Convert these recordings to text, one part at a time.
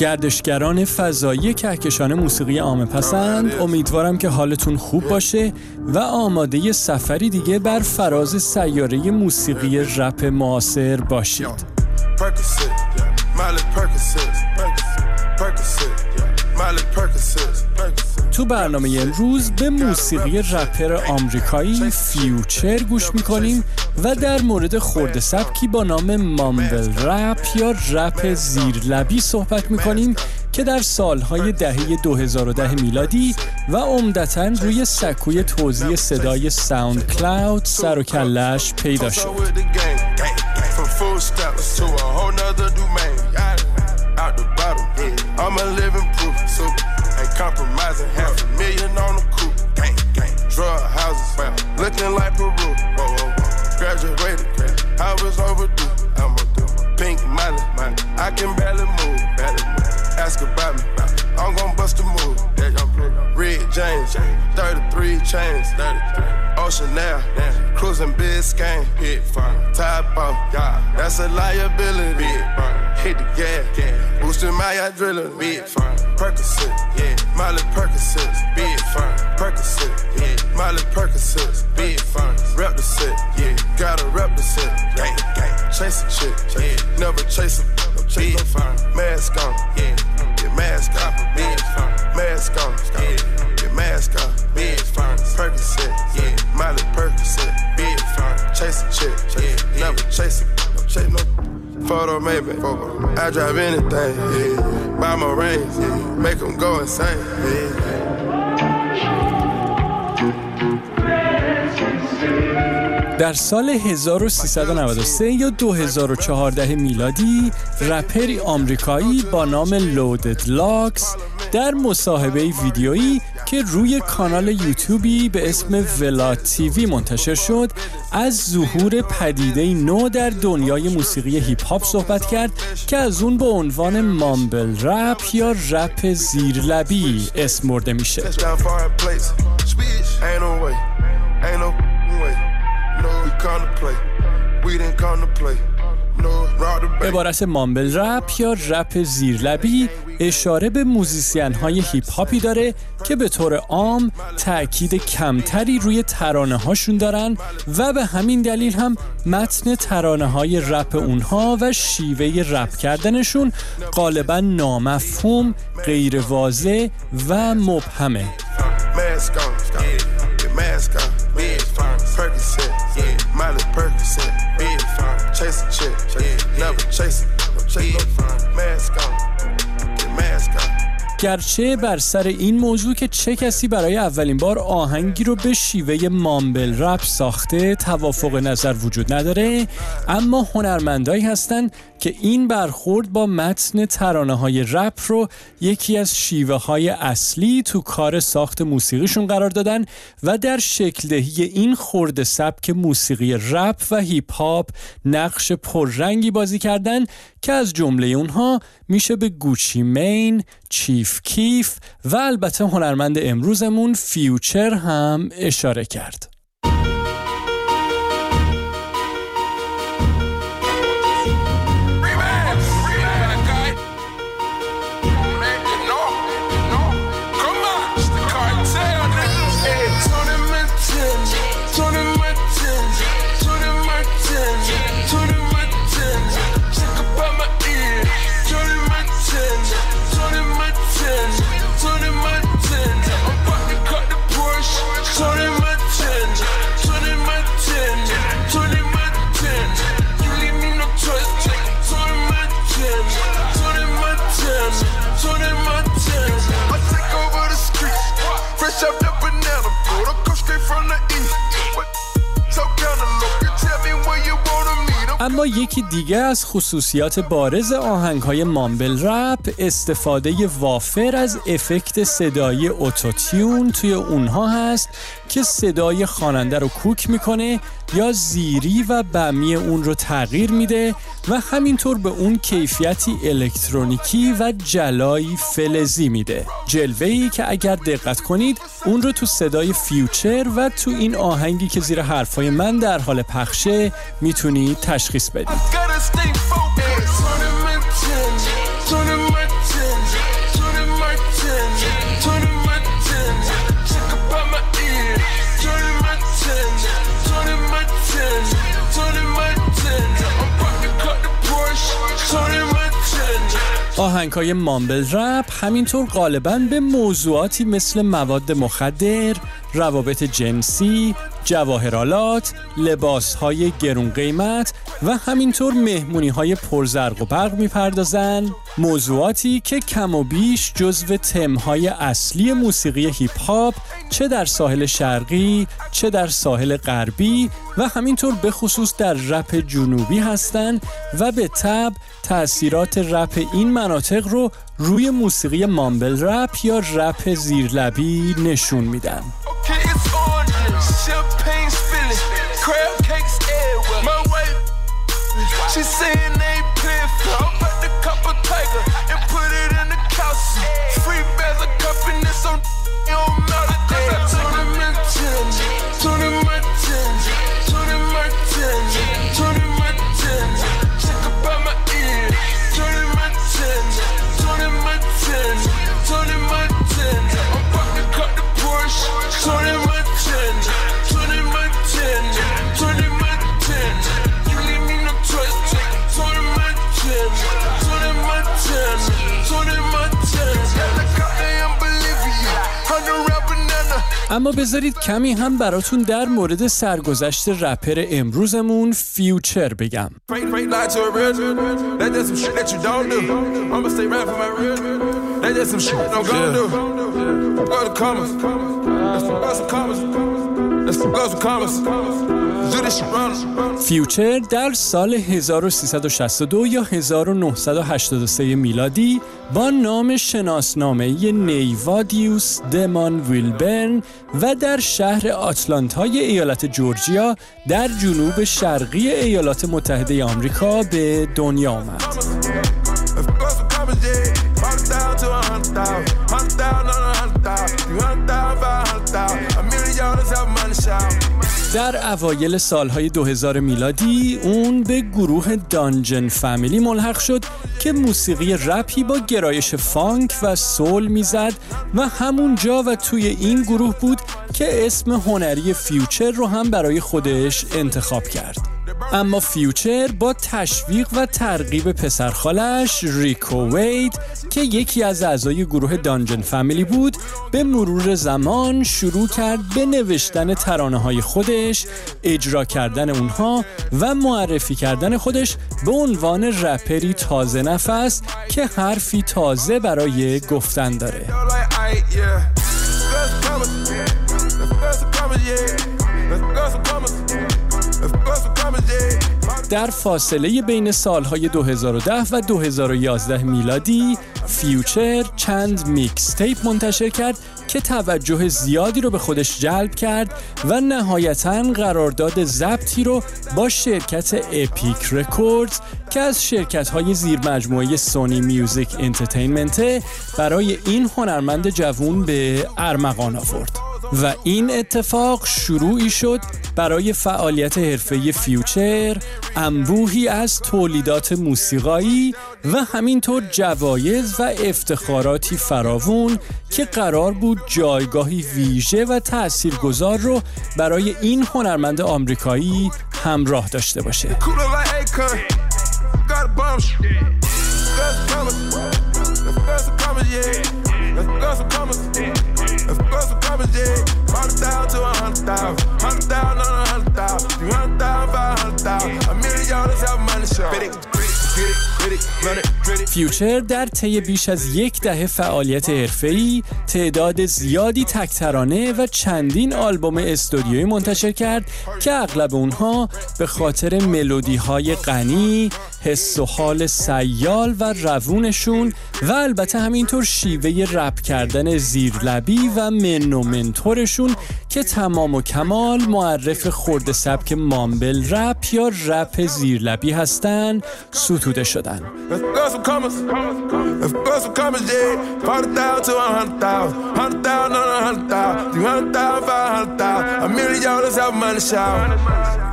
گردشگران فضایی کهکشان موسیقی عامه پسند امیدوارم که حالتون خوب باشه و آماده سفری دیگه بر فراز سیاره موسیقی رپ معاصر باشید. تو برنامه امروز به موسیقی رپر آمریکایی فیوچر گوش می‌کنیم و در مورد خورد سبکی با نام مامبل رپ یا رپ زیرلبی صحبت می‌کنیم که در سالهای دهه 2010 میلادی و عمدتا روی سکوی توزیع صدای ساوند کلاود سر و کلش پیدا شد. Compromising. Half a million on the coupe. Gang, gang. Drug houses. Looking like Peru. Whoa, whoa. Graduated. I was overdue. I'm a. Pink money. I can barely move. Barely move. Ask about me. I'm gon' bust a move. Red James. 33 chains. 33. Ocean now. Cruising Biscayne. Hit fun. Top off. That's a liability. Hit the gas. Boosting my adrenaline. Big fun. Percocet, yeah. Miley Percocet, big fun. Percocet, yeah. Miley Percocet, big fun. Rep the set, yeah. Gotta rep the set, gang, gang. Chase a chick, yeah. Never chase a, no chase big fun. Mask on, yeah. Get mask on, big fun. Mask on, yeah. Get mask on, big fun. Percocet, yeah. Miley Percocet, big fun. Chase a chick, yeah. Never chase a, no chase no. photo, maybe. I drive anything. Buy my range, make them go insane. در سال 1393 یا 2014 میلادی رپری آمریکایی با نام لودد لاکس در مصاحبه ویدیویی که روی کانال یوتیوبی به اسم ولا تیوی منتشر شد از ظهور پدیده نو در دنیای موسیقی هیپ هاپ صحبت کرد که از اون به عنوان mumble rap یا رپ زیرلبی اسم برده میشه. عبارت mumble rap یا رپ زیرلبی اشاره به موزیسین های هیپ هاپی داره که به طور عام تاکید کمتری روی ترانه هاشون دارن و به همین دلیل هم متن ترانه های رپ اونها و شیوه رپ کردنشون غالبا نامفهوم، غیر واضح و مبهمه. گرچه بر سر این موضوع که چه کسی برای اولین بار آهنگی رو به شیوه مامبل رپ ساخته توافق نظر وجود نداره اما هنرمندایی هستند که این برخورد با متن ترانه های رپ رو یکی از شیوه های اصلی تو کار ساخت موسیقیشون قرار دادن و در شکل دهی این خرده سبک موسیقی رپ و هیپ هاپ نقش پررنگی بازی کردن که از جمله اونها میشه به گوچی مین، چیف کیف و البته هنرمند امروزمون فیوچر هم اشاره کرد. یکی دیگه از خصوصیات بارز آهنگ های مامبل رپ استفاده وافر از افکت صدایی اوتوتیون توی اونها هست که صدای خواننده رو کوک می‌کنه یا زیری و بمی اون رو تغییر میده و همینطور به اون کیفیتی الکترونیکی و جلایی فلزی میده. جلوهی که اگر دقت کنید اون رو تو صدای فیوچر و تو این آهنگی که زیر حرفای من در حال پخشه می‌تونید تشخیص بدید آهنگ های مامبل رپ همینطور غالبا به موضوعاتی مثل مواد مخدر، روابط جنسی، جواهرالات، لباس های گرون قیمت و همینطور مهمونی های پرزرق و برق می‌پردازن موضوعاتی که کم و بیش جزو تمهای اصلی موسیقی هیپ هاپ چه در ساحل شرقی چه در ساحل غربی و همینطور به خصوص در رپ جنوبی هستند و به تب تاثیرات رپ این مناطق رو روی موسیقی مامبل رپ یا رپ زیرلبی نشون میدن. She's saying اما بذارید کمی هم براتون در مورد سرگذشت رپر امروزمون فیوچر بگم. فیوچر در سال 1362 یا 1983 میلادی با نام شناسنامه نیوادیوس دمان ویلبرن و در شهر آتلانتای ایالت جورجیا در جنوب شرقی ایالات متحده آمریکا به دنیا آمد. در اوایل سالهای 2000 میلادی اون به گروه دانجن فامیلی ملحق شد که موسیقی رپی با گرایش فانک و soul می‌زد و همونجا و توی این گروه بود که اسم هنری فیوچر رو هم برای خودش انتخاب کرد. اما فیوچر با تشویق و ترغیب پسرخالش ریکو وید که یکی از اعضای گروه Dungeon Family بود به مرور زمان شروع کرد به نوشتن ترانه های خودش اجرا کردن اونها و معرفی کردن خودش به عنوان رپری تازه نفس که حرفی تازه برای گفتن داره. در فاصله بین سالهای 2010 و 2011 میلادی فیوچر چند mixtape منتشر کرد که توجه زیادی رو به خودش جلب کرد و نهایتا قرارداد ضبطی رو با شرکت Epic Records که از شرکت های زیر مجموعه Sony Music Entertainment برای این هنرمند جوون به ارمغان آورد. و این اتفاق شروعی شد برای فعالیت حرفه‌ای فیوچر انبوهی از تولیدات موسیقایی و همینطور جوایز و افتخاراتی فراوون که قرار بود جایگاهی ویژه و تاثیرگذار رو برای این هنرمند آمریکایی همراه داشته باشه. To a hundred thousand. Hundred thousand on a hundred thousand. Three. A million dollars money it. فیوچر در طی بیش از یک دهه فعالیت حرفه‌ای تعداد زیادی تکترانه و چندین آلبوم استودیویی منتشر کرد که اغلب اونها به خاطر ملودی های غنی، حس و حال سیال و روونشون و البته همینطور شیوه رپ کردن زیرلبی و من و من طورشون که تمام و کمال معرف خرده سبک mumble rap یا رپ زیرلبی هستند ستوده شدن.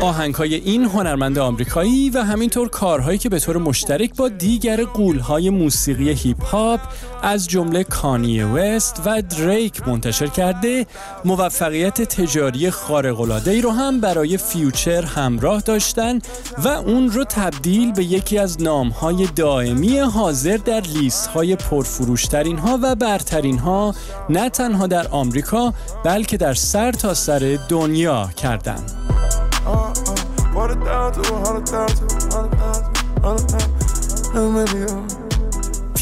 آهنگ های این هنرمند آمریکایی و همینطور کارهایی که به طور مشترک با دیگر غولهای موسیقی هیپ هاپ از جمله کانیه وست و دریک منتشر کرده موفقیت تجاری خارق ای رو هم برای فیوچر همراه داشتن و اون رو تبدیل به یکی از نامهای دائمی حاضر در لیست های پرفروشترین ها و برترین ها نه تنها در آمریکا بلکه در سر تا سر دنیا کردند.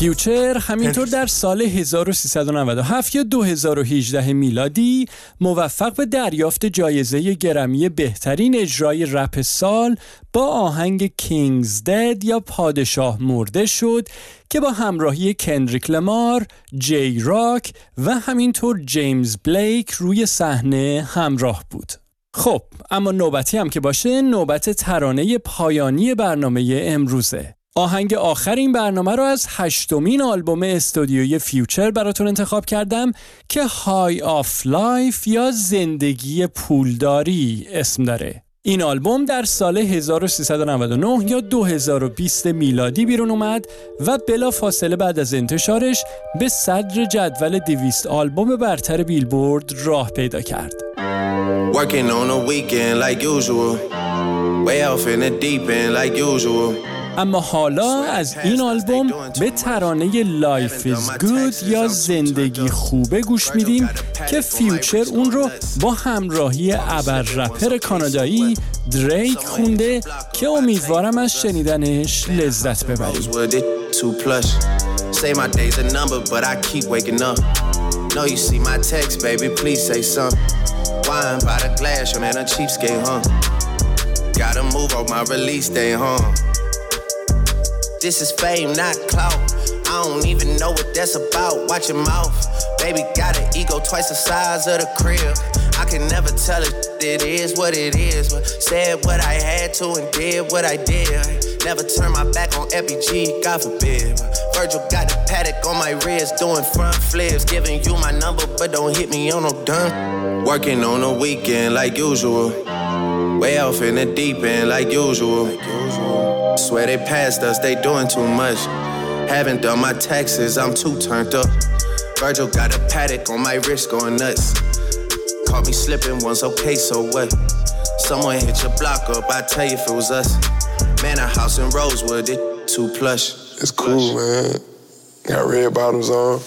فیوچر همینطور در سال 1397 یا 2018 میلادی موفق به دریافت جایزه گرمی بهترین اجرای رپ سال با آهنگ King's Dead یا پادشاه مرده شد که با همراهی کندریک لمار، جی راک و همینطور جیمز بلیک روی صحنه همراه بود. خب اما نوبتی هم که باشه نوبت ترانه پایانی برنامه امروزه آهنگ آخر این برنامه رو از هشتمین آلبوم استودیوی فیوچر براتون انتخاب کردم که High Off Life یا زندگی پولداری اسم داره این آلبوم در سال 1399 یا 2020 میلادی بیرون اومد و بلا فاصله بعد از انتشارش به صدر جدول دویست آلبوم برتر بیلبورد راه پیدا کرد. Working on a weekend like usual. Way off in the deep end like usual. اما حالا از این آلبوم به ترانه Life Is Good یا زندگی خوبه گوش میدیم که فیوچر اون رو با همراهی ابر رپر کانادایی دریک خونده که امیدوارم از شنیدنش لذت ببریم No, you see my text, baby, please say something. Wine by the glass, man, a cheapskate, huh? Gotta move on my release day, huh? This is fame, not clout. I don't even know what that's about. Watch your mouth. Baby got an ego twice the size of the crib. I can never tell it, it is what it is. But said what I had to and did what I did. Never turn my back on FBG, God forbid. Virgil got the on my wrist, doing front flips. Giving you my number, but don't hit me on no done. Working on a weekend like usual. Way off in the deep end like usual. Swear they passed us, they doing too much. Haven't done my taxes, I'm too turned up. Virgil got a paddock on my wrist going nuts. Caught me slipping once, okay, so what? Someone hit your block up, I tell you if it was us. Man, a house in Rosewood, it too plush. It's cool, man. Got red bottoms on.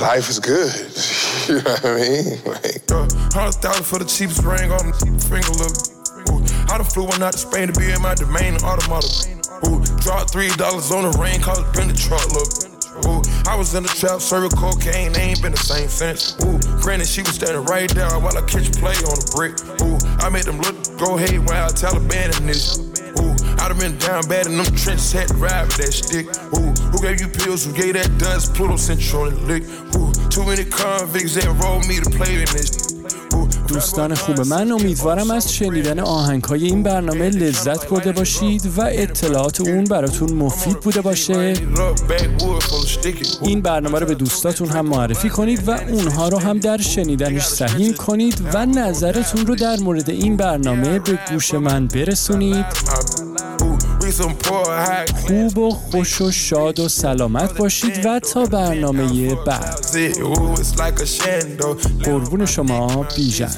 Life is good. you know what I mean? Like, uh, hundred thousand for the cheapest ring on the finger, look. I done flew one out to Spain to be in my domain, automata. Ooh, dropped three dollars on the rain, cause been the truck. Ooh, I was in the trap, serving cocaine, they ain't been the same since. Ooh, granted, she was standing right there while I catch play on the brick. Ooh, I made them look, go I Taliban in this. Ooh, I done been down bad in them trenches, had to ride with that stick. Ooh, who gave you pills, who gave that dust, Pluto on the lick. Ooh, too many convicts that rolled me to play in this. دوستان خوب من امیدوارم از شنیدن آهنگ های این برنامه لذت برده باشید و اطلاعات اون براتون مفید بوده باشه این برنامه رو به دوستاتون هم معرفی کنید و اونها رو هم در شنیدنش سهیم کنید و نظرتون رو در مورد این برنامه به گوش من برسونید خوب و خوش و شاد و سلامت باشید و تا برنامه بعد. قربون شما بیژن.